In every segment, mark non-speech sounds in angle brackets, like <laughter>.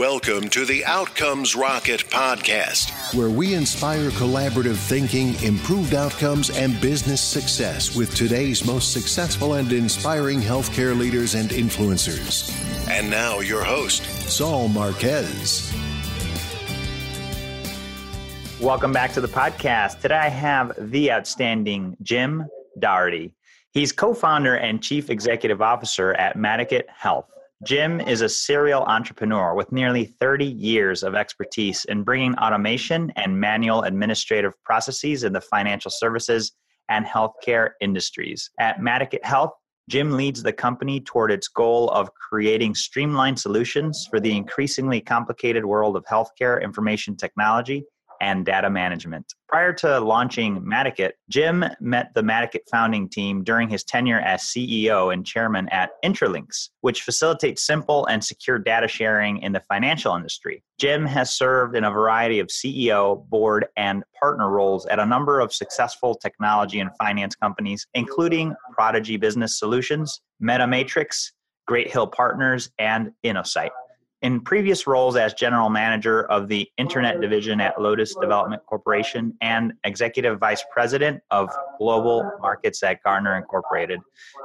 Welcome to the Outcomes Rocket podcast, where we inspire collaborative thinking, improved outcomes, and business success with today's most successful and inspiring healthcare leaders and influencers. And now, your host, Saul Marquez. Welcome back to the podcast. Today I have the outstanding Jim Daugherty. He's co founder and chief executive officer at Madaket Health. Jim is a serial entrepreneur with nearly 30 years of expertise in bringing automation and manual administrative processes in the financial services and healthcare industries. At Madaket Health, Jim leads the company toward its goal of creating streamlined solutions for the increasingly complicated world of healthcare information technology and data management. Prior to launching Madaket, Jim met the Madaket founding team during his tenure as CEO and chairman at Intralinks, which facilitates simple and secure data sharing in the financial industry. Jim has served in a variety of CEO, board, and partner roles at a number of successful technology and finance companies, including Prodigy Business Solutions, MetaMatrix, Great Hill Partners, and InnoSight. In previous roles as general manager of the Internet division at Lotus Development Corporation and executive vice president of global markets at Gartner Incorporated,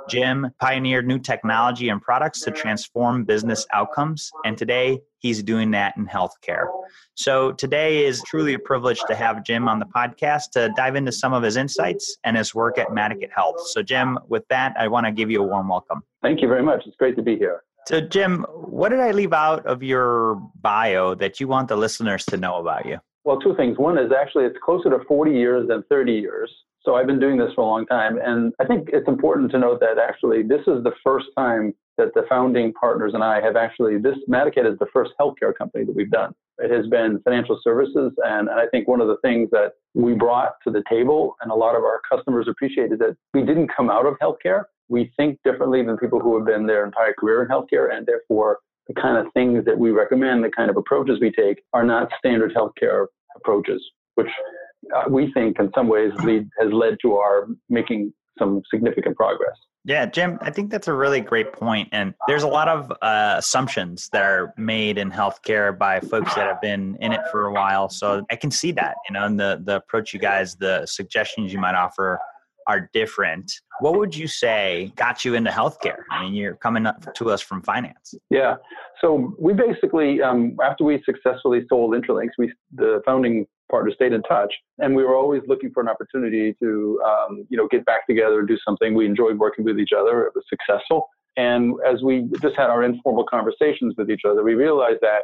Jim pioneered new technology and products to transform business outcomes, and today he's doing that in healthcare. So today is truly a privilege to have Jim on the podcast to dive into some of his insights and his work at Madaket Health. So, Jim, with that, I want to give you a warm welcome. Thank you very much. It's great to be here. So, Jim, what did I leave out of your bio that you want the listeners to know about you? Well, two things. One is actually it's closer to 40 years than 30 years. So I've been doing this for a long time. And I think it's important to note that actually this is the first time that the founding partners and I have actually, this Madaket is the first healthcare company that we've done. It has been financial services. And, and I think one of the things that we brought to the table and a lot of our customers appreciated that we didn't come out of healthcare we think differently than people who have been their entire career in healthcare, and therefore the kind of things that we recommend, the kind of approaches we take, are not standard healthcare approaches, which uh, we think in some ways lead, has led to our making some significant progress. Yeah, Jim, I think that's a really great point. And there's a lot of uh, assumptions that are made in healthcare by folks that have been in it for a while. So I can see that, you know, and the, the approach you guys, the suggestions you might offer are different. What would you say got you into healthcare? I mean, you're coming up to us from finance. Yeah. So we basically, um, after we successfully sold Intralinks, we the founding partner stayed in touch, and we were always looking for an opportunity to, um, you know, get back together and do something. We enjoyed working with each other. It was successful, and as we just had our informal conversations with each other, we realized that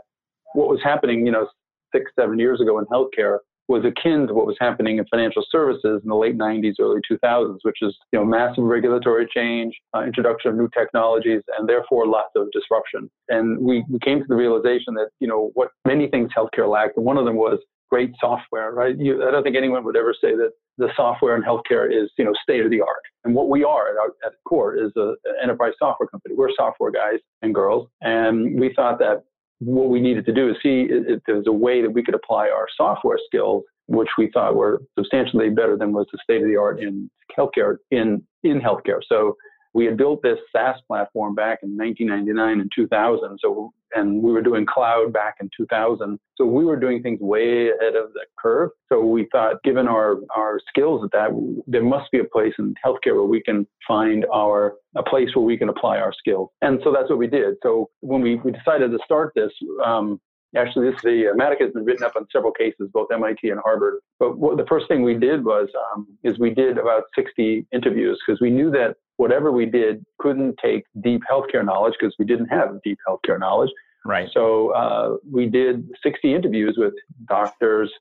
what was happening, you know, six, seven years ago in healthcare was akin to what was happening in financial services in the late 90s, early 2000s, which is you know massive regulatory change, uh, introduction of new technologies, and therefore lots of disruption. And we, we came to the realization that you know what many things healthcare lacked, and one of them was great software. Right? You, I don't think anyone would ever say that the software in healthcare is you know state of the art. And what we are at our at core is a, an enterprise software company. We're software guys and girls, and we thought that what we needed to do is see if there was a way that we could apply our software skills, which we thought were substantially better than was the state of the art in healthcare in in healthcare. So we had built this SaaS platform back in 1999 and 2000. So, and we were doing cloud back in 2000. So we were doing things way ahead of the curve. So we thought, given our, our skills at that, there must be a place in healthcare where we can find our, a place where we can apply our skills. And so that's what we did. So when we, we decided to start this, um, Actually, this the uh, Matic has been written up on several cases, both MIT and Harvard. But what, the first thing we did was um, is we did about 60 interviews because we knew that whatever we did couldn't take deep healthcare knowledge because we didn't have deep healthcare knowledge. Right. So uh, we did 60 interviews with doctors,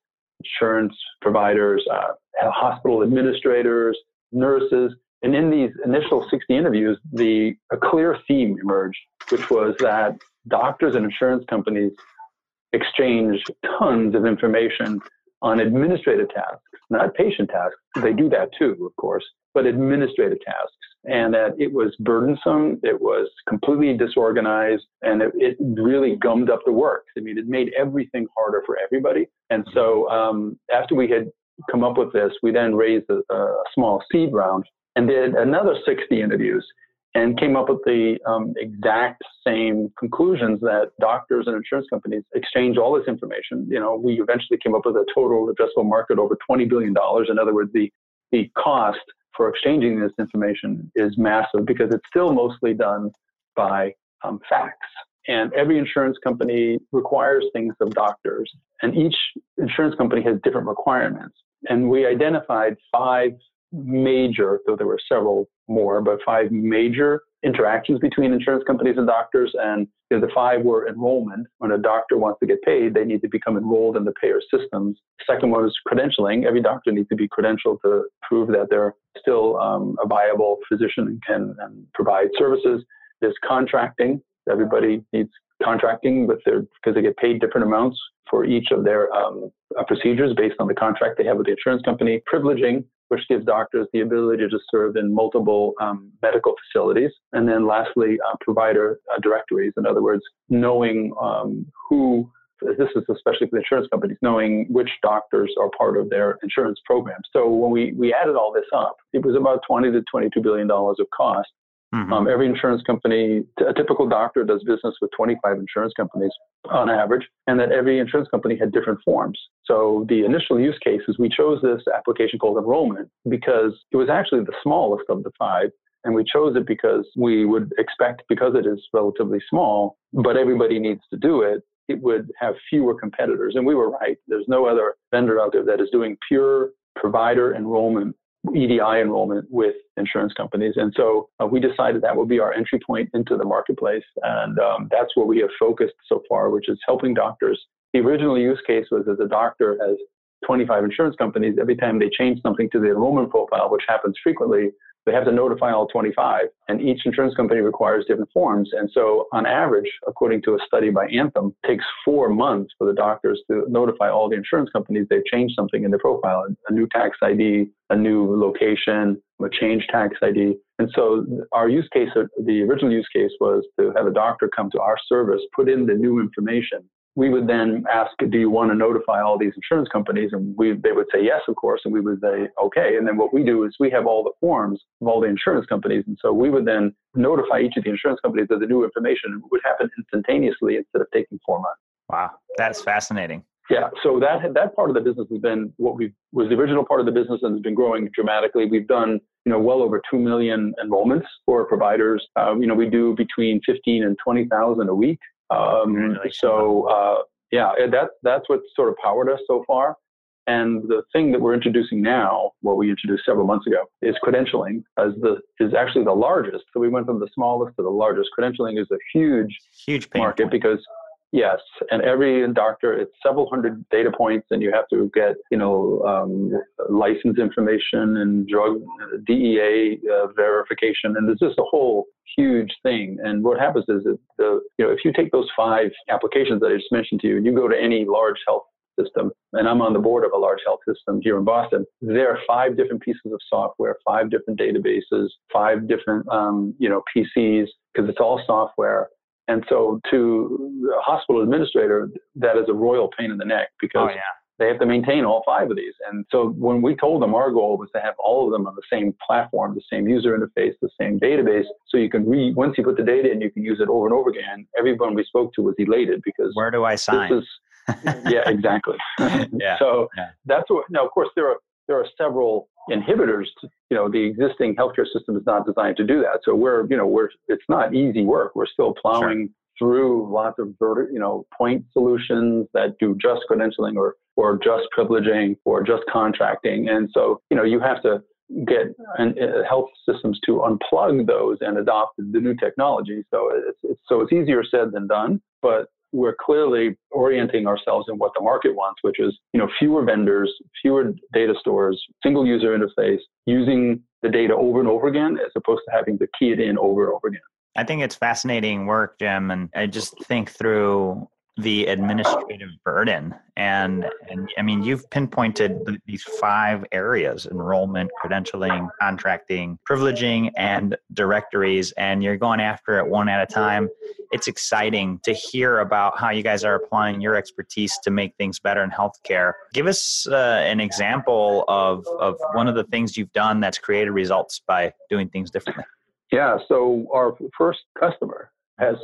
insurance providers, uh, hospital administrators, nurses, and in these initial 60 interviews, the a clear theme emerged, which was that doctors and insurance companies exchange tons of information on administrative tasks, not patient tasks. They do that too, of course, but administrative tasks. And that it was burdensome, it was completely disorganized, and it, it really gummed up the work. I mean, it made everything harder for everybody. And so um, after we had come up with this, we then raised a, a small seed round and did another 60 interviews. And came up with the um, exact same conclusions that doctors and insurance companies exchange all this information. You know, we eventually came up with a total addressable market over $20 billion. In other words, the, the cost for exchanging this information is massive because it's still mostly done by um, fax. And every insurance company requires things of doctors, and each insurance company has different requirements. And we identified five major, though there were several more, but five major interactions between insurance companies and doctors. And the five were enrollment. When a doctor wants to get paid, they need to become enrolled in the payer systems. second one is credentialing. Every doctor needs to be credentialed to prove that they're still um, a viable physician and can and provide services. There's contracting. Everybody needs contracting with their because they get paid different amounts for each of their um, uh, procedures based on the contract they have with the insurance company. Privileging, which gives doctors the ability to serve in multiple um, medical facilities. And then lastly, uh, provider uh, directories. In other words, knowing um, who, this is especially for insurance companies, knowing which doctors are part of their insurance program. So when we, we added all this up, it was about 20 to 22 billion dollars of cost. Mm-hmm. Um, every insurance company, a typical doctor does business with 25 insurance companies on average, and that every insurance company had different forms. So the initial use cases, we chose this application called enrollment because it was actually the smallest of the five. And we chose it because we would expect, because it is relatively small, but everybody needs to do it, it would have fewer competitors. And we were right. There's no other vendor out there that is doing pure provider enrollment EDI enrollment with insurance companies. And so uh, we decided that would be our entry point into the marketplace. And um, that's where we have focused so far, which is helping doctors. The original use case was as a doctor has 25 insurance companies, every time they change something to the enrollment profile, which happens frequently, they have to notify all 25, and each insurance company requires different forms. And so, on average, according to a study by Anthem, takes four months for the doctors to notify all the insurance companies they've changed something in their profile a new tax ID, a new location, a change tax ID. And so, our use case, the original use case was to have a doctor come to our service, put in the new information, we would then ask, do you want to notify all these insurance companies? And we, they would say yes, of course. And we would say, okay. And then what we do is we have all the forms of all the insurance companies. And so we would then notify each of the insurance companies of the new information It would happen instantaneously instead of taking four months. Wow. That's fascinating. Yeah, so that that part of the business has been what we was the original part of the business and has been growing dramatically. We've done you know well over two million enrollments for providers. Uh, you know we do between fifteen and twenty thousand a week um, so uh, yeah, that that's what sort of powered us so far. And the thing that we're introducing now, what we introduced several months ago, is credentialing as the is actually the largest. So we went from the smallest to the largest. Credentialing is a huge huge market point. because Yes, and every doctor, it's several hundred data points, and you have to get, you know, um, license information and drug DEA uh, verification, and it's just a whole huge thing. And what happens is that the, you know, if you take those five applications that I just mentioned to you, and you go to any large health system, and I'm on the board of a large health system here in Boston. There are five different pieces of software, five different databases, five different, um, you know, PCs, because it's all software. And so to a hospital administrator, that is a royal pain in the neck because oh, yeah. they have to maintain all five of these. And so when we told them our goal was to have all of them on the same platform, the same user interface, the same database, so you can read, once you put the data in, you can use it over and over again. Everyone we spoke to was elated because where do I sign? Is, <laughs> yeah, exactly. yeah. <laughs> So yeah. that's what, now, of course, there are, there are several inhibitors to, you know the existing healthcare system is not designed to do that. So we're you know we're it's not easy work. We're still plowing sure. through lots of you know point solutions that do just credentialing or or just privileging or just contracting. And so you know you have to get an, uh, health systems to unplug those and adopt the new technology. So it's, it's so it's easier said than done but we're clearly orienting ourselves in what the market wants, which is, you know, fewer vendors, fewer data stores, single user interface, using the data over and over again, as opposed to having to key it in over and over again. I think it's fascinating work, Jim, and I just think through the administrative burden. And and i mean you've pinpointed these five areas enrollment credentialing contracting privileging and directories and you're going after it one at a time. It's exciting to hear about how you guys are applying your expertise to make things better in healthcare. Give us uh, an example of of one of the things you've done that's created results by doing things differently. Yeah. So our first customer has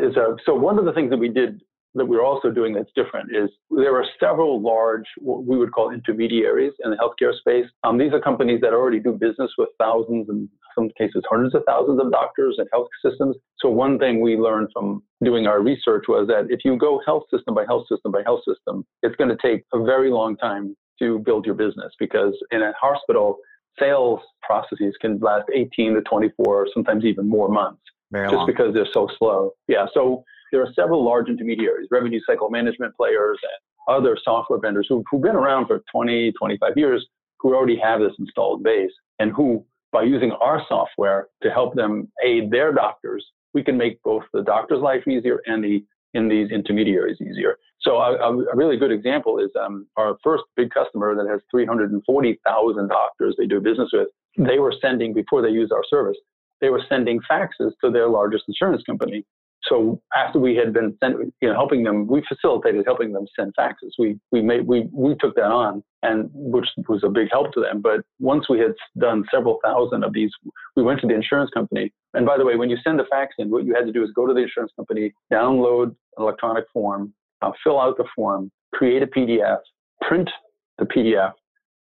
is a so one of the things that we did that we're also doing that's different is there are several large, what we would call intermediaries in the healthcare space. Um, these are companies that already do business with thousands and some cases hundreds of thousands of doctors and health systems. So one thing we learned from doing our research was that if you go health system by health system by health system, it's going to take a very long time to build your business because in a hospital, sales processes can last 18 to 24, sometimes even more months. Very just long. because they're so slow. Yeah. So there are several large intermediaries, revenue cycle management players, and other software vendors who've, who've been around for 20, 25 years who already have this installed base and who, by using our software to help them aid their doctors, we can make both the doctor's life easier and the in these intermediaries easier. So a, a really good example is um, our first big customer that has 340,000 doctors they do business with. They were sending before they used our service, they were sending faxes to their largest insurance company so after we had been sent, you know, helping them, we facilitated helping them send faxes. We we made we we took that on, and which was a big help to them. But once we had done several thousand of these, we went to the insurance company. And by the way, when you send a fax in, what you had to do is go to the insurance company, download an electronic form, uh, fill out the form, create a PDF, print the PDF,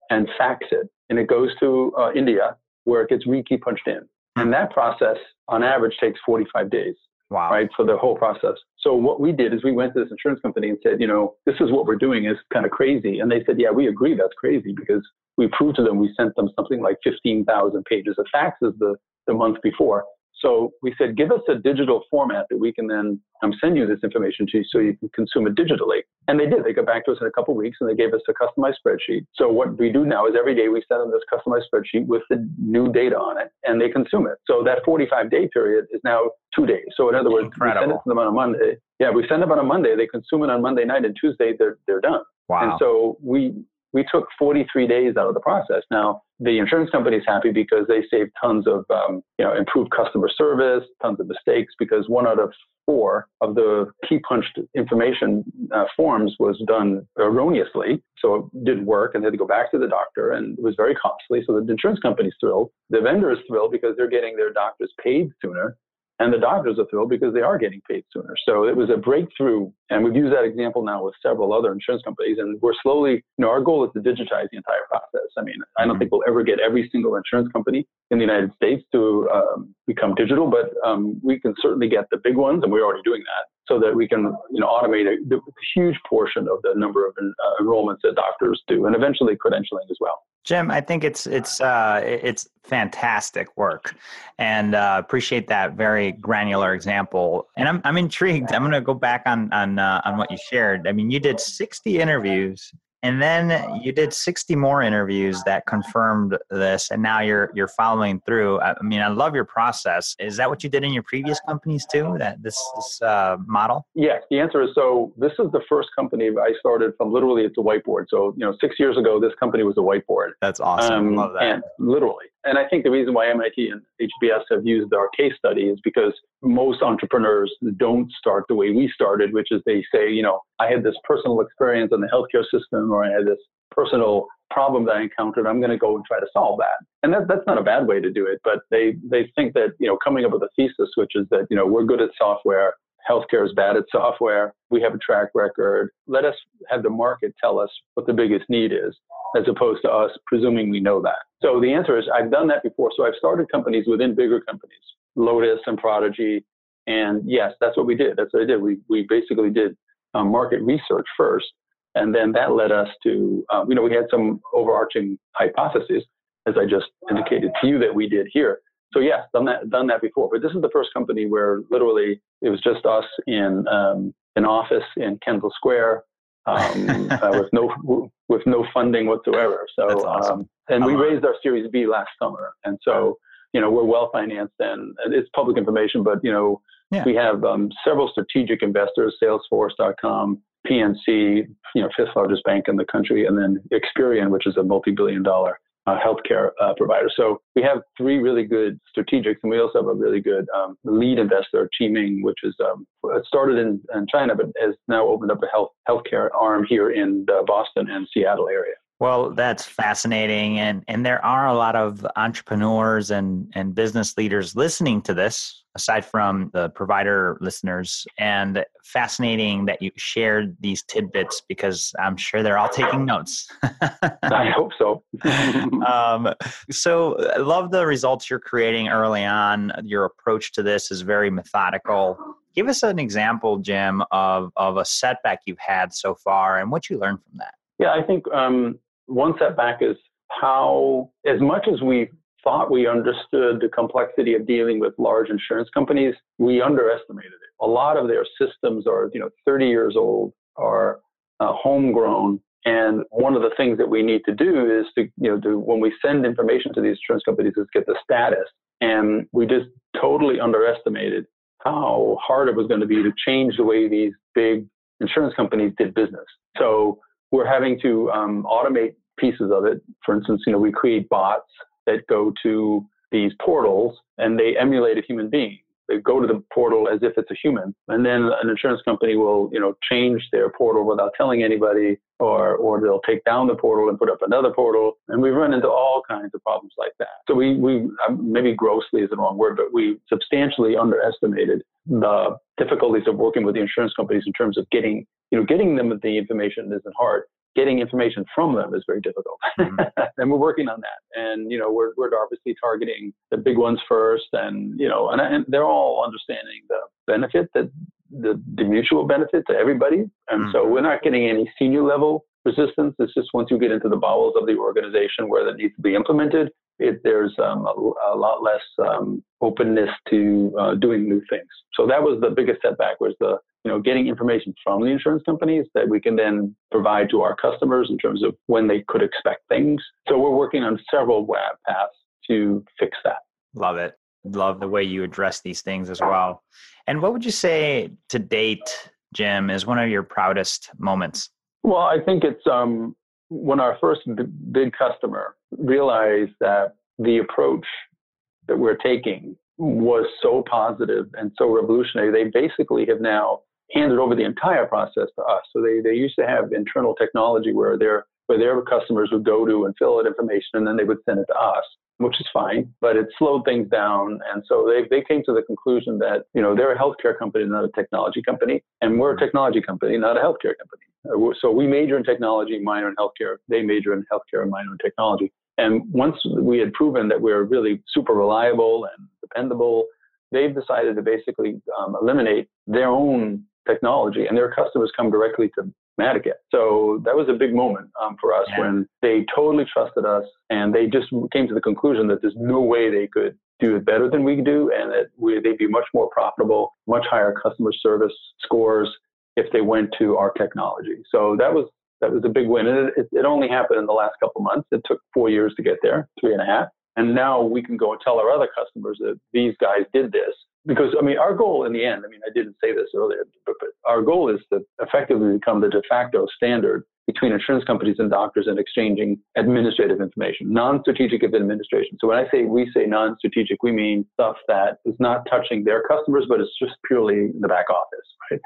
and fax it. And it goes to uh, India where it gets rekey punched in. And that process, on average, takes 45 days. Wow. Right. For the whole process. So what we did is we went to this insurance company and said, you know, this is what we're doing is kind of crazy. And they said, yeah, we agree that's crazy because we proved to them we sent them something like 15,000 pages of faxes the, the month before. So we said, give us a digital format that we can then um, send you this information to so you can consume it digitally. And they did. They got back to us in a couple of weeks and they gave us a customized spreadsheet. So what we do now is every day we send them this customized spreadsheet with the new data on it and they consume it. So that 45 day period is now two days. So in other words, Incredible. we send it to them on a Monday. Yeah, we send them on a Monday. They consume it on Monday night and Tuesday they're, they're done. Wow. And so we we took 43 days out of the process. Now, the insurance company is happy because they saved tons of, um, you know, improved customer service, tons of mistakes, because one out of four of the key punched information uh, forms was done erroneously. So it didn't work and they had to go back to the doctor and it was very costly. So the insurance company's thrilled. The vendor is thrilled because they're getting their doctors paid sooner. And the doctors are thrilled because they are getting paid sooner. So it was a breakthrough. And we've used that example now with several other insurance companies. And we're slowly, you know, our goal is to digitize the entire process. I mean, I don't Mhm. think we'll ever get every single insurance company in the United States to um, become digital, but um, we can certainly get the big ones, and we're already doing that, so that we can, you know, automate a, huge portion of the number of uh, enrollments that doctors do, and eventually credentialing as well. Jim, I think it's it's uh, it's fantastic work, and uh, appreciate that very granular example. And I'm I'm intrigued. I'm going to go back on on uh, on what you shared. I mean, you did 60 interviews, and then you did 60 more interviews that confirmed this, and now you're you're following through. I mean, I love your process. Is that what you did in your previous companies too? That this this uh, model? Yes, the answer is so. This is the first company I started from. Literally, it's a whiteboard. So you know, six years ago, this company was a whiteboard. That's awesome. Um, love that. And literally. And I think the reason why MIT and HBS have used our case study is because most entrepreneurs don't start the way we started, which is they say, you know, I had this personal experience in the healthcare system or I had this personal problem that I encountered. I'm going to go and try to solve that. And that, that's not a bad way to do it, but they, they think that, you know, coming up with a thesis, which is that, you know, we're good at software. Healthcare is bad at software. We have a track record. Let us have the market tell us what the biggest need is, as opposed to us presuming we know that. So the answer is I've done that before. So I've started companies within bigger companies, Lotus and Prodigy. And yes, that's what we did. That's what I did. We, we basically did um, market research first. And then that led us to, um, you know, we had some overarching hypotheses, as I just indicated to you that we did here. So yes, done that done that before. But this is the first company where literally it was just us in um, an office in Kendall Square um, <laughs> uh, with no with no funding whatsoever. So That's awesome. um, and we raised our Series B last summer, and so you know we're well financed and and it's public information, but you know Yeah. we have um, several strategic investors, Salesforce.com. PNC, you know, fifth largest bank in the country, and then Experian, which is a multi-billion dollar uh, healthcare uh, provider. So we have three really good strategics, and we also have a really good um, lead investor, Qiming, which is um, started in, in China, but has now opened up a health healthcare arm here in the Boston and Seattle area. Well, that's fascinating. And, and there are a lot of entrepreneurs and, and business leaders listening to this, aside from the provider listeners. And fascinating that you shared these tidbits because I'm sure they're all taking notes. <laughs> I hope so. <laughs> um, so, I love the results you're creating early on. Your approach to this is very methodical. Give us an example, Jim, of, of a setback you've had so far and what you learned from that. Yeah, I think um, one setback is how, as much as we thought we understood the complexity of dealing with large insurance companies, we underestimated it. A lot of their systems are, you know, 30 years old, are uh, homegrown, and one of the things that we need to do is to, you know, to, when we send information to these insurance companies, is get the status. And we just totally underestimated how hard it was going to be to change the way these big insurance companies did business. So we're having to um, automate pieces of it. For instance, you know, we create bots that go to these portals and they emulate a human being. They go to the portal as if it's a human, and then an insurance company will, you know, change their portal without telling anybody, or or they'll take down the portal and put up another portal, and we run into all kinds of problems like that. So we we maybe grossly is the wrong word, but we substantially underestimated the difficulties of working with the insurance companies in terms of getting, you know, getting them the information isn't hard getting information from them is very difficult. Mm-hmm. <laughs> and we're working on that. And, you know, we're, we're obviously targeting the big ones first. And, you know, and, and they're all understanding the benefit that the, the mutual benefit to everybody. And mm-hmm. so we're not getting any senior level resistance. It's just once you get into the bowels of the organization where that needs to be implemented, it, there's um, a, a, lot less um, openness to uh, doing new things. So that was the biggest setback was the you know getting information from the insurance companies that we can then provide to our customers in terms of when they could expect things. So we're working on several web paths to fix that. Love it. Love the way you address these things as well. And what would you say to date, Jim, is one of your proudest moments? Well, I think it's um, when our first big customer realized that the approach that we're taking was so positive and so revolutionary, they basically have now handed over the entire process to us. So they, they used to have internal technology where their where their customers would go to and fill out information and then they would send it to us, which is fine, but it slowed things down. And so they, they came to the conclusion that, you know, they're a healthcare company, not a technology company, and we're a technology company, not a healthcare company. Uh, so we major in technology, minor in healthcare. They major in healthcare and minor in technology. And once we had proven that we we're really super reliable and dependable, they've decided to basically um, eliminate their own technology and their customers come directly to Madaket. So that was a big moment um, for us yeah. when they totally trusted us and they just came to the conclusion that there's no way they could do it better than we do and that we, they'd be much more profitable, much higher customer service scores if they went to our technology. So that was that was a big win. And it, it only happened in the last couple months. It took four years to get there, three and a half. And now we can go and tell our other customers that these guys did this because I mean, our goal in the end, I mean, I didn't say this earlier, but, but, our goal is to effectively become the de facto standard between insurance companies and doctors in exchanging administrative information, non-strategic administration. So when I say we say non-strategic, we mean stuff that is not touching their customers, but it's just purely in the back office, right?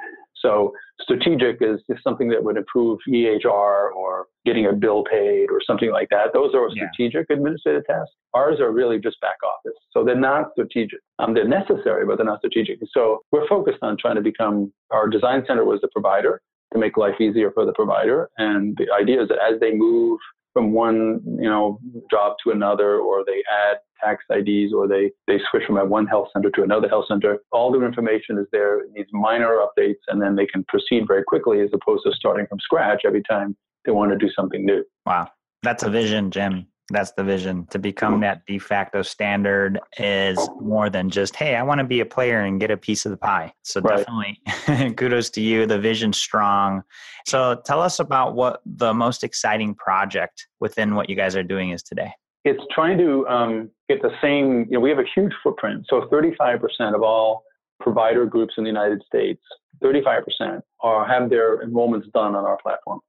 So strategic is, is something that would improve EHR or getting a bill paid or something like that. Those are strategic yeah. administrative tasks. Ours are really just back office. So they're not strategic. Um, they're necessary, but they're not strategic. So we're focused on trying to become, our design center was the provider to make life easier for the provider. And the idea is that as they move from one, you know, job to another, or they add tax IDs, or they, they switch from one health center to another health center. All the information is there. Needs minor updates, and then they can proceed very quickly as opposed to starting from scratch every time they want to do something new. Wow, that's a vision, Jim. That's the vision. To become mm-hmm. that de facto standard is more than just, hey, I want to be a player and get a piece of the pie. So right. definitely <laughs> kudos to you. The vision's strong. So tell us about what the most exciting project within what you guys are doing is today. It's trying to um, get the same, you know, we have a huge footprint. So 35% of all provider groups in the United States, 35% are have their enrollments done on our platform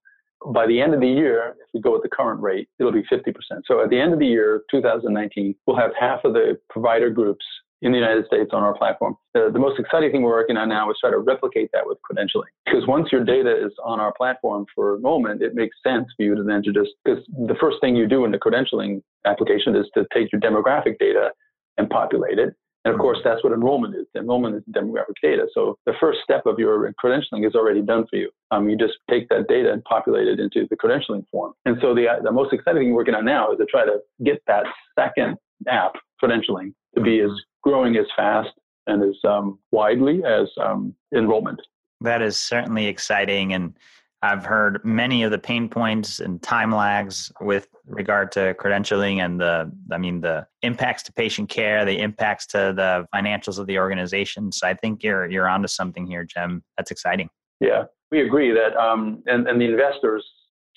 by the end of the year, if we go with the current rate, it'll be 50%. So at the end of the year, 2019, we'll have half of the provider groups in the United States on our platform. The, the most exciting thing we're working on now is try to replicate that with credentialing. Because once your data is on our platform for enrollment, it makes sense for you to then to just, because the first thing you do in the credentialing application is to take your demographic data and populate it. And of course, that's what enrollment is. Enrollment is demographic data. So the first step of your credentialing is already done for you. Um, you just take that data and populate it into the credentialing form. And so the, the most exciting thing we're working on now is to try to get that second app, credentialing, to be as growing as fast and as um, widely as um, enrollment. That is certainly exciting. And I've heard many of the pain points and time lags with regard to credentialing and the, I mean, the impacts to patient care, the impacts to the financials of the organization. So I think you're you're onto something here, Jim. That's exciting. Yeah, we agree that, um, and and the investors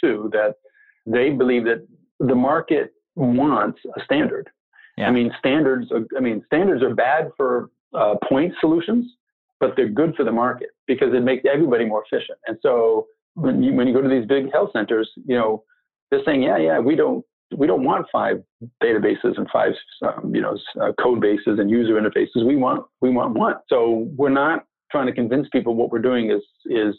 too, that they believe that the market wants a standard. Yeah. I mean, standards. Are, I mean, standards are bad for uh, point solutions, but they're good for the market because it makes everybody more efficient. And so when you, when you go to these big health centers, you know, they're saying, yeah, yeah, we don't we don't want five databases and five um, you know uh, code bases and user interfaces. We want we want one. So we're not trying to convince people what we're doing is is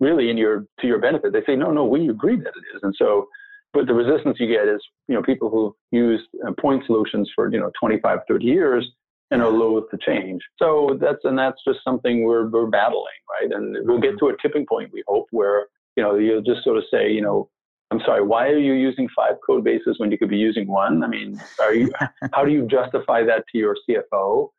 really in your to your benefit. They say, no, no, we agree that it is. And so, but the resistance you get is you know people who use uh, point solutions for you know 25, 30 years and are loath to change. So that's and that's just something we're we're battling, right? And we'll get to a tipping point, we hope, where you know you'll just sort of say, you know, I'm sorry, why are you using five code bases when you could be using one? I mean, are you <laughs> how do you justify that to your CFO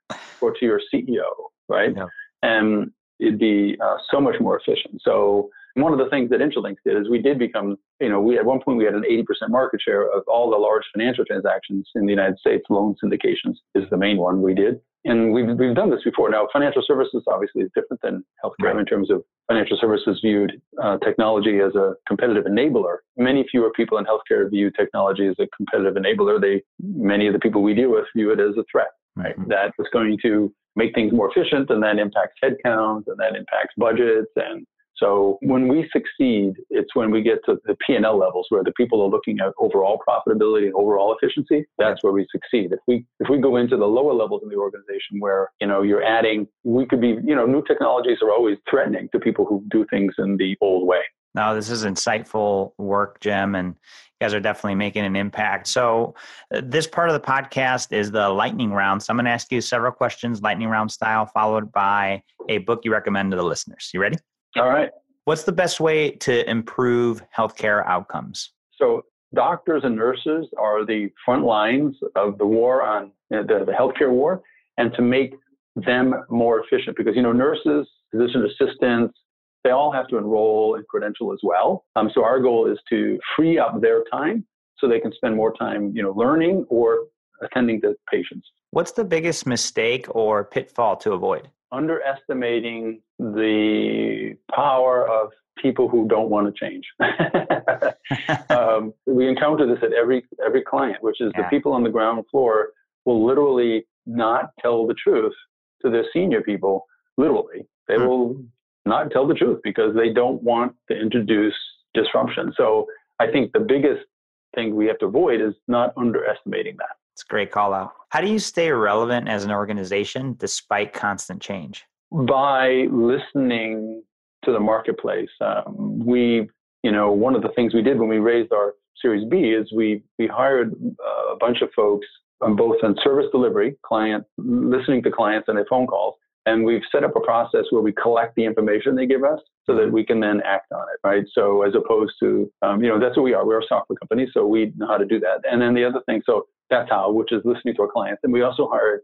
or to your CEO, right? Yeah. And it'd be uh, so much more efficient. So one of the things that Intralinks did is we did become, you know, we at one point we had an 80% market share of all the large financial transactions in the United States. Loan syndications is the main one we did. And we've, we've done this before. Now, financial services obviously is different than healthcare right. in terms of financial services viewed uh, technology as a competitive enabler. Many fewer people in healthcare view technology as a competitive enabler. They, many of the people we deal with view it as a threat, right? Mm-hmm. That is going to make things more efficient and that impacts headcounts and that impacts budgets and so when we succeed, it's when we get to the P&L levels where the people are looking at overall profitability and overall efficiency. That's where we succeed. If we if we go into the lower levels in the organization where you know you're adding, we could be you know new technologies are always threatening to people who do things in the old way. Now this is insightful work, Jim, and you guys are definitely making an impact. So, uh, this part of the podcast is the lightning round. So, I'm going to ask you several questions, lightning round style, followed by a book you recommend to the listeners. You ready? All right. What's the best way to improve healthcare outcomes? So, doctors and nurses are the front lines of the war on you know, the, the healthcare war, and to make them more efficient because you know nurses, physician assistants, they all have to enroll and credential as well. Um, so our goal is to free up their time so they can spend more time, you know, learning or attending to patients. What's the biggest mistake or pitfall to avoid? Underestimating the power of people who don't want to change. <laughs> um, we encounter this at every every client, which is yeah. the people on the ground floor will literally not tell the truth to their senior people. Literally, they hmm. will not tell the truth because they don't want to introduce disruption. So I think the biggest thing we have to avoid is not underestimating that. It's a great call out. How do you stay relevant as an organization despite constant change? By listening to the marketplace. Um, we, you know, one of the things we did when we raised our Series B is we we hired a bunch of folks on both in service delivery, client listening to clients and their phone calls, and we've set up a process where we collect the information they give us so that we can then act on it, right? So as opposed to, um, you know, that's what we are. We're a software company, so we know how to do that. And then the other thing, so that's how, which is listening to our clients. And we also hired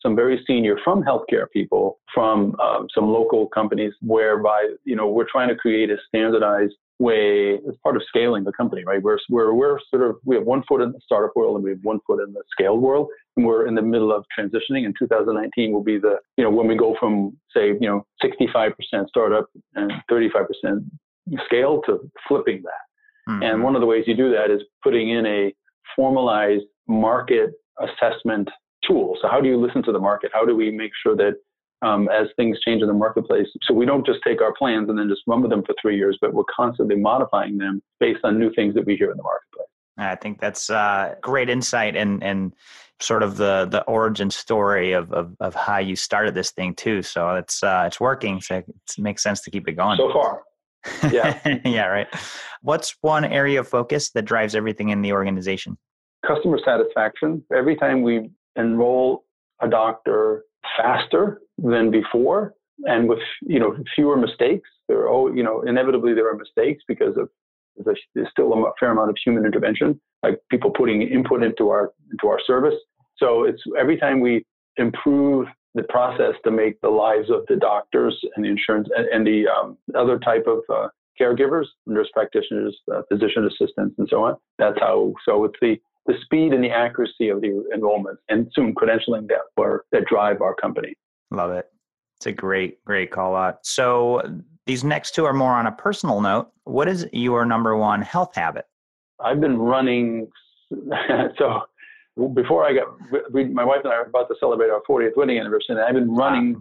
some very senior from healthcare people from um, some local companies whereby, you know, we're trying to create a standardized way as part of scaling the company, right? We're, we're, we're sort of, we have one foot in the startup world and we have one foot in the scaled world. And we're in the middle of transitioning and 2019 will be the, you know, when we go from say, you know, 65% startup and 35% scale to flipping that. Mm-hmm. And one of the ways you do that is putting in a formalized market assessment tool. So how do you listen to the market? How do we make sure that um, as things change in the marketplace, so we don't just take our plans and then just run with them for three years, but we're constantly modifying them based on new things that we hear in the marketplace. I think that's uh, great insight and and sort of the the origin story of, of, of how you started this thing too. So it's uh, it's working. So it makes sense to keep it going. So far, yeah, <laughs> yeah, right. What's one area of focus that drives everything in the organization? Customer satisfaction. Every time we enroll a doctor faster than before, and with you know fewer mistakes, there are oh you know inevitably there are mistakes because of there's still a fair amount of human intervention, like people putting input into our into our service. So it's every time we improve the process to make the lives of the doctors and the insurance and, and the um, other type of uh, caregivers, nurse practitioners, uh, physician assistants, and so on. That's how. So it's the the speed and the accuracy of the enrollment and soon credentialing that were that drive our company. Love it. It's a great, great call out. So these next two are more on a personal note. What is your number one health habit? I've been running. <laughs> so before I got, we, my wife and I are about to celebrate our 40th wedding anniversary, and I've been running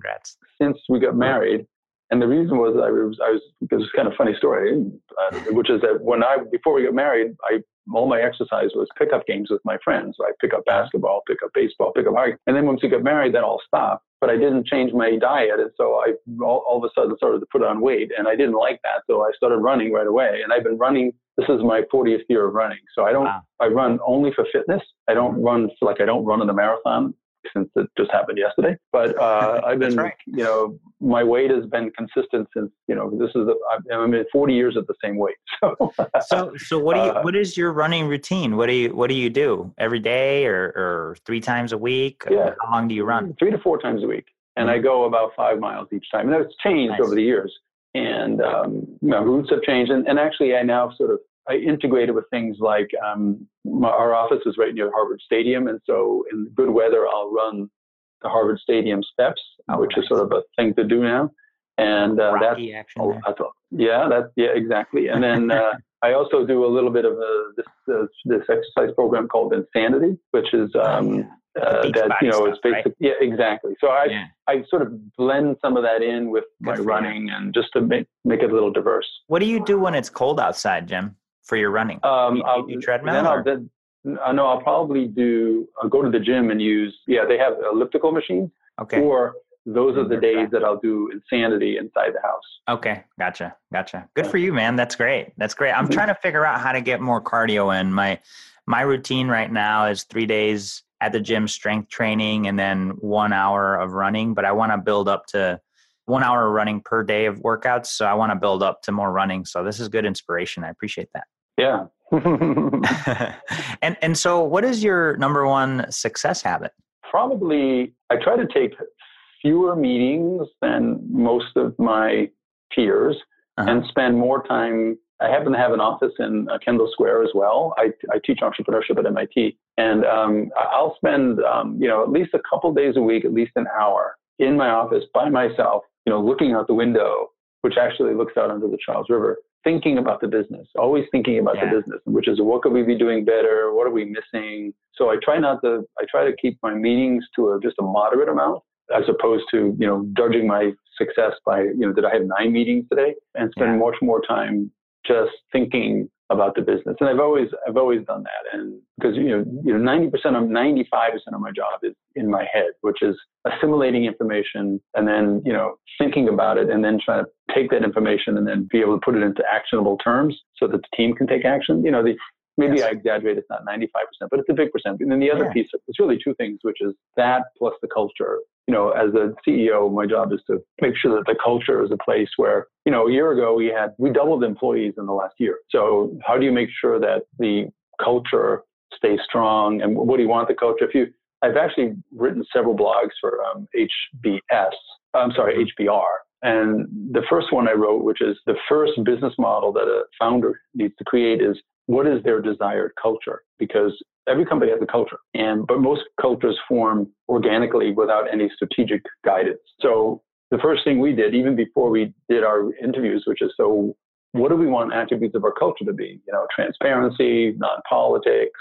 since we got married. And the reason was I was, I was because it's kind of funny story, uh, which is that when I before we got married, I all my exercise was pickup games with my friends. So I pick up basketball, pick up baseball, pick up hockey, and then once we got married, that all stopped. But I didn't change my diet, and so I all, all of a sudden started to put on weight, and I didn't like that, so I started running right away. And I've been running. This is my 40th year of running, so I don't. Wow. I run only for fitness. I don't run for like I don't run in a marathon since it just happened yesterday. But uh, <laughs> I've been, right. you know, my weight has been consistent since, you know, this is, the, I'm in 40 years at the same weight. <laughs> So, so, so what do you, uh, what is your running routine? What do you, what do you do every day or, or three times a week? Yeah. How long do you run? Three to four times a week. And mm-hmm. I go about five miles each time. And it's changed nice. over the years. And um, my routes have changed. And, and actually, I now sort of I integrated with things like um, my, our office is right near Harvard Stadium, and so in good weather, I'll run the Harvard Stadium steps, oh, which nice. is sort of a thing to do now. And uh, that's oh, yeah, that's yeah, exactly. And then uh, <laughs> I also do a little bit of a, this, this, this exercise program called Insanity, which is oh, um, uh, that you know it's basic. Right? Yeah, exactly. So I yeah. I sort of blend some of that in with Good my running you. and just to make make it a little diverse. What do you do when it's cold outside, Jim? For your running? Um, you, you treadmill? Then I'll, then, uh, no, I'll probably do. I'll go to the gym and use. Yeah, they have elliptical machines. Okay. Or those are the days that I'll do insanity inside the house. Okay, gotcha, gotcha. Good for you, man. That's great. That's great. I'm mm-hmm. trying to figure out how to get more cardio in. My my routine right now is three days at the gym strength training and then one hour of running. But I want to build up to one hour running per day of workouts. So I want to build up to more running. So this is good inspiration. I appreciate that. Yeah. <laughs> <laughs> and and so what is your number one success habit? Probably I try to take fewer meetings than most of my peers uh-huh. and spend more time I happen to have an office in uh, Kendall Square as well. I, I teach entrepreneurship at MIT, and um, I'll spend um, you know at least a couple days a week, at least an hour in my office by myself, you know, looking out the window, which actually looks out onto the Charles River, thinking about the business, always thinking about yeah. the business, which is what could we be doing better? What are we missing? So I try not to, I try to keep my meetings to a, just a moderate amount as opposed to, you know, judging my success by, you know, did I have nine meetings today and spend yeah. much more time just thinking about the business. And I've always I've always done that. And because you know, you know, ninety percent of ninety five percent of my job is in my head, which is assimilating information and then, you know, thinking about it and then trying to take that information and then be able to put it into actionable terms so that the team can take action. You know, the maybe yes. I exaggerate, it's not 95%, but it's a big percent. And then the other yeah. piece, it's really two things, which is that plus the culture. You know, as a CEO, my job is to make sure that the culture is a place where, you know, a year ago we had, we doubled employees in the last year. So how do you make sure that the culture stays strong? And what do you want the culture? If you, I've actually written several blogs for um, HBS, I'm sorry, HBR. And the first one I wrote, which is the first business model that a founder needs to create, is what is their desired culture? Because every company has a culture, and but most cultures form organically without any strategic guidance. So the first thing we did, even before we did our interviews, which is so what do we want attributes of our culture to be? You know, transparency, non-politics,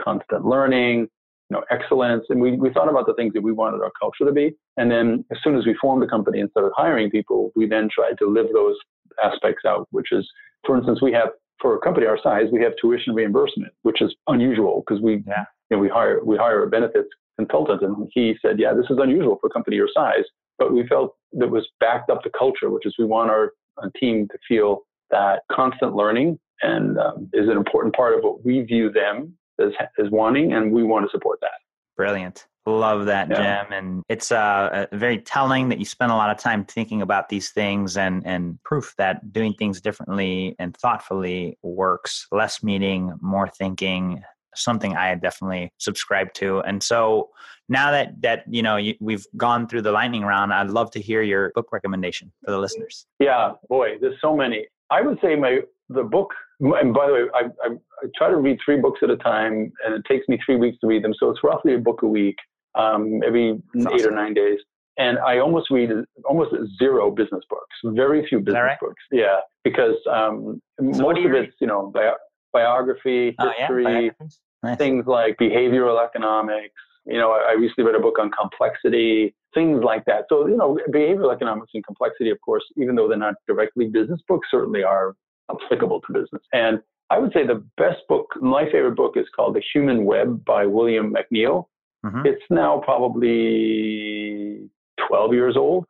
constant learning, you know, excellence. And we, we thought about the things that we wanted our culture to be. And then as soon as we formed the company and started hiring people, we then tried to live those aspects out, which is, for instance, we have for a company our size, we have tuition reimbursement, which is unusual because we yeah. you know, we hire we hire a benefits consultant, and he said, yeah, this is unusual for a company your size, but we felt that was backed up the culture, which is we want our, our team to feel that constant learning and um, is an important part of what we view them as, as wanting, and we want to support that. Brilliant. Love that, yeah. Jim. And it's uh, very telling that you spend a lot of time thinking about these things and, and proof that doing things differently and thoughtfully works. Less meeting, more thinking, something I definitely subscribe to. And so now that, that you know, you, we've gone through the lightning round, I'd love to hear your book recommendation for the listeners. Yeah, boy, there's so many. I would say my the book, and by the way, I, I, I try to read three books at a time, and it takes me three weeks to read them. So it's roughly a book a week, um, every That's eight awesome. or nine days. And I almost read almost zero business books, very few business right? books. Yeah, because um, so most of it's you know bi- biography, history, oh, yeah? nice. things like behavioral economics. You know, I recently read a book on complexity, things like that. So, you know, behavioral economics and complexity, of course, even though they're not directly business books, certainly are applicable to business. And I would say the best book, my favorite book is called The Human Web by William McNeill. Mm-hmm. It's now probably 12 years old.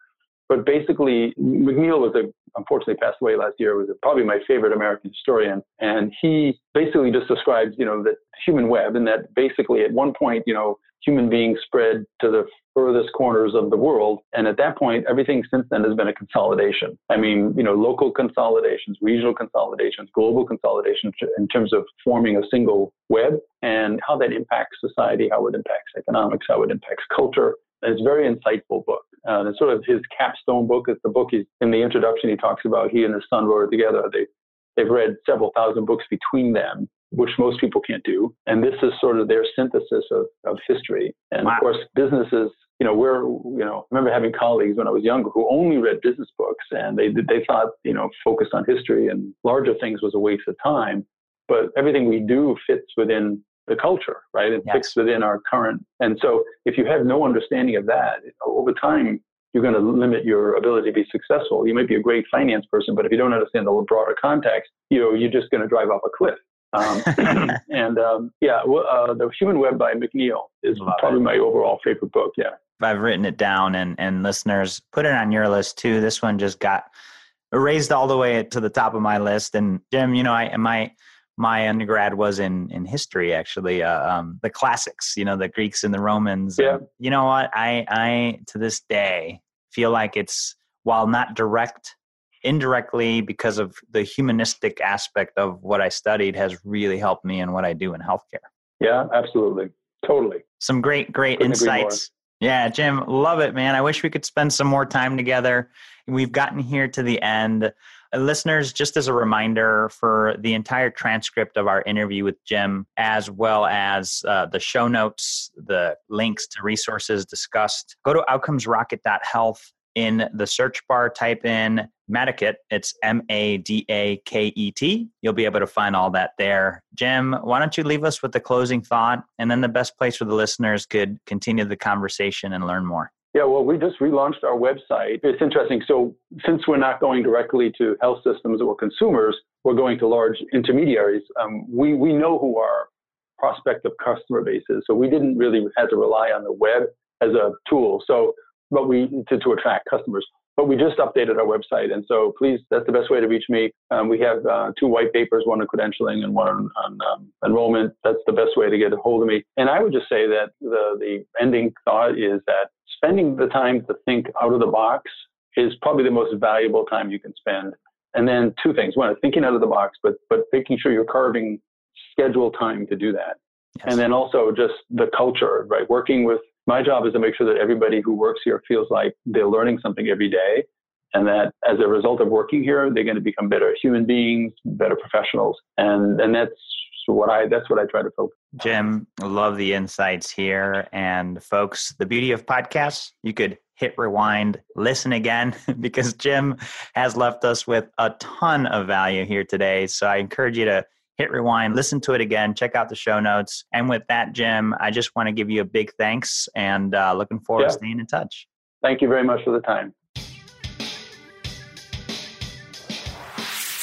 But basically, McNeill was a, unfortunately passed away last year, was probably my favorite American historian. And he basically just describes, you know, the human web and that basically at one point, you know, human beings spread to the furthest corners of the world. And at that point, everything since then has been a consolidation. I mean, you know, local consolidations, regional consolidations, global consolidations in terms of forming a single web and how that impacts society, how it impacts economics, how it impacts culture. It's a very insightful book. Uh, it's sort of his capstone book. It's the book he's, in the introduction he talks about. He and his son wrote it together. They they've read several thousand books between them, which most people can't do. And this is sort of their synthesis of, of history. And wow. of course, businesses, you know, we're, you know, I remember having colleagues when I was younger who only read business books and they, they thought, you know, focus on history and larger things was a waste of time. But everything we do fits within the culture, right? It yes. fits within our current. And so if you have no understanding of that, over time, you're going to limit your ability to be successful. You might be a great finance person, but if you don't understand the broader context, you know, you're just going to drive off a cliff. Um, <laughs> <clears throat> and um, yeah, uh, the Human Web by McNeill is Love probably it. my overall favorite book. Yeah, I've written it down, and and listeners put it on your list too. This one just got raised all the way to the top of my list. And Jim, you know, I my my undergrad was in in history actually uh, um, the classics you know the greeks and the romans yeah. And you know what i i to this day feel like it's while not direct indirectly because of the humanistic aspect of what I studied has really helped me in what I do in healthcare. Yeah, absolutely. Totally. Some great, great Couldn't insights. Yeah, Jim, love it, man. I wish we could spend some more time together. We've gotten here to the end. Uh, listeners, just as a reminder for the entire transcript of our interview with Jim, as well as uh, the show notes, the links to resources discussed, go to outcomesrocket.health in the search bar, type in Madaket. It's M A D A K E T. You'll be able to find all that there. Jim, why don't you leave us with the closing thought and then the best place where the listeners could continue the conversation and learn more? Yeah, well, we just relaunched our website. It's interesting. So, since we're not going directly to health systems or consumers, we're going to large intermediaries. Um, we, we know who our prospective customer base is. So, we didn't really have to rely on the web as a tool. So, but we to, to attract customers. But we just updated our website, and so please, that's the best way to reach me. Um, we have uh, two white papers, one on credentialing and one on, on um, enrollment. That's the best way to get a hold of me. And I would just say that the the ending thought is that spending the time to think out of the box is probably the most valuable time you can spend. And then two things: one, thinking out of the box, but but making sure you're carving schedule time to do that. Yes. And then also just the culture, right? Working with my job is to make sure that everybody who works here feels like they're learning something every day and that as a result of working here they're going to become better human beings better professionals and and that's what i that's what i try to focus On. jim love the insights here and folks the beauty of podcasts you could hit rewind listen again <laughs> because jim has left us with a ton of value here today so i encourage you to hit rewind, listen to it again, check out the show notes. And with that, Jim, I just want to give you a big thanks and uh, looking forward yeah. to staying in touch. Thank you very much for the time.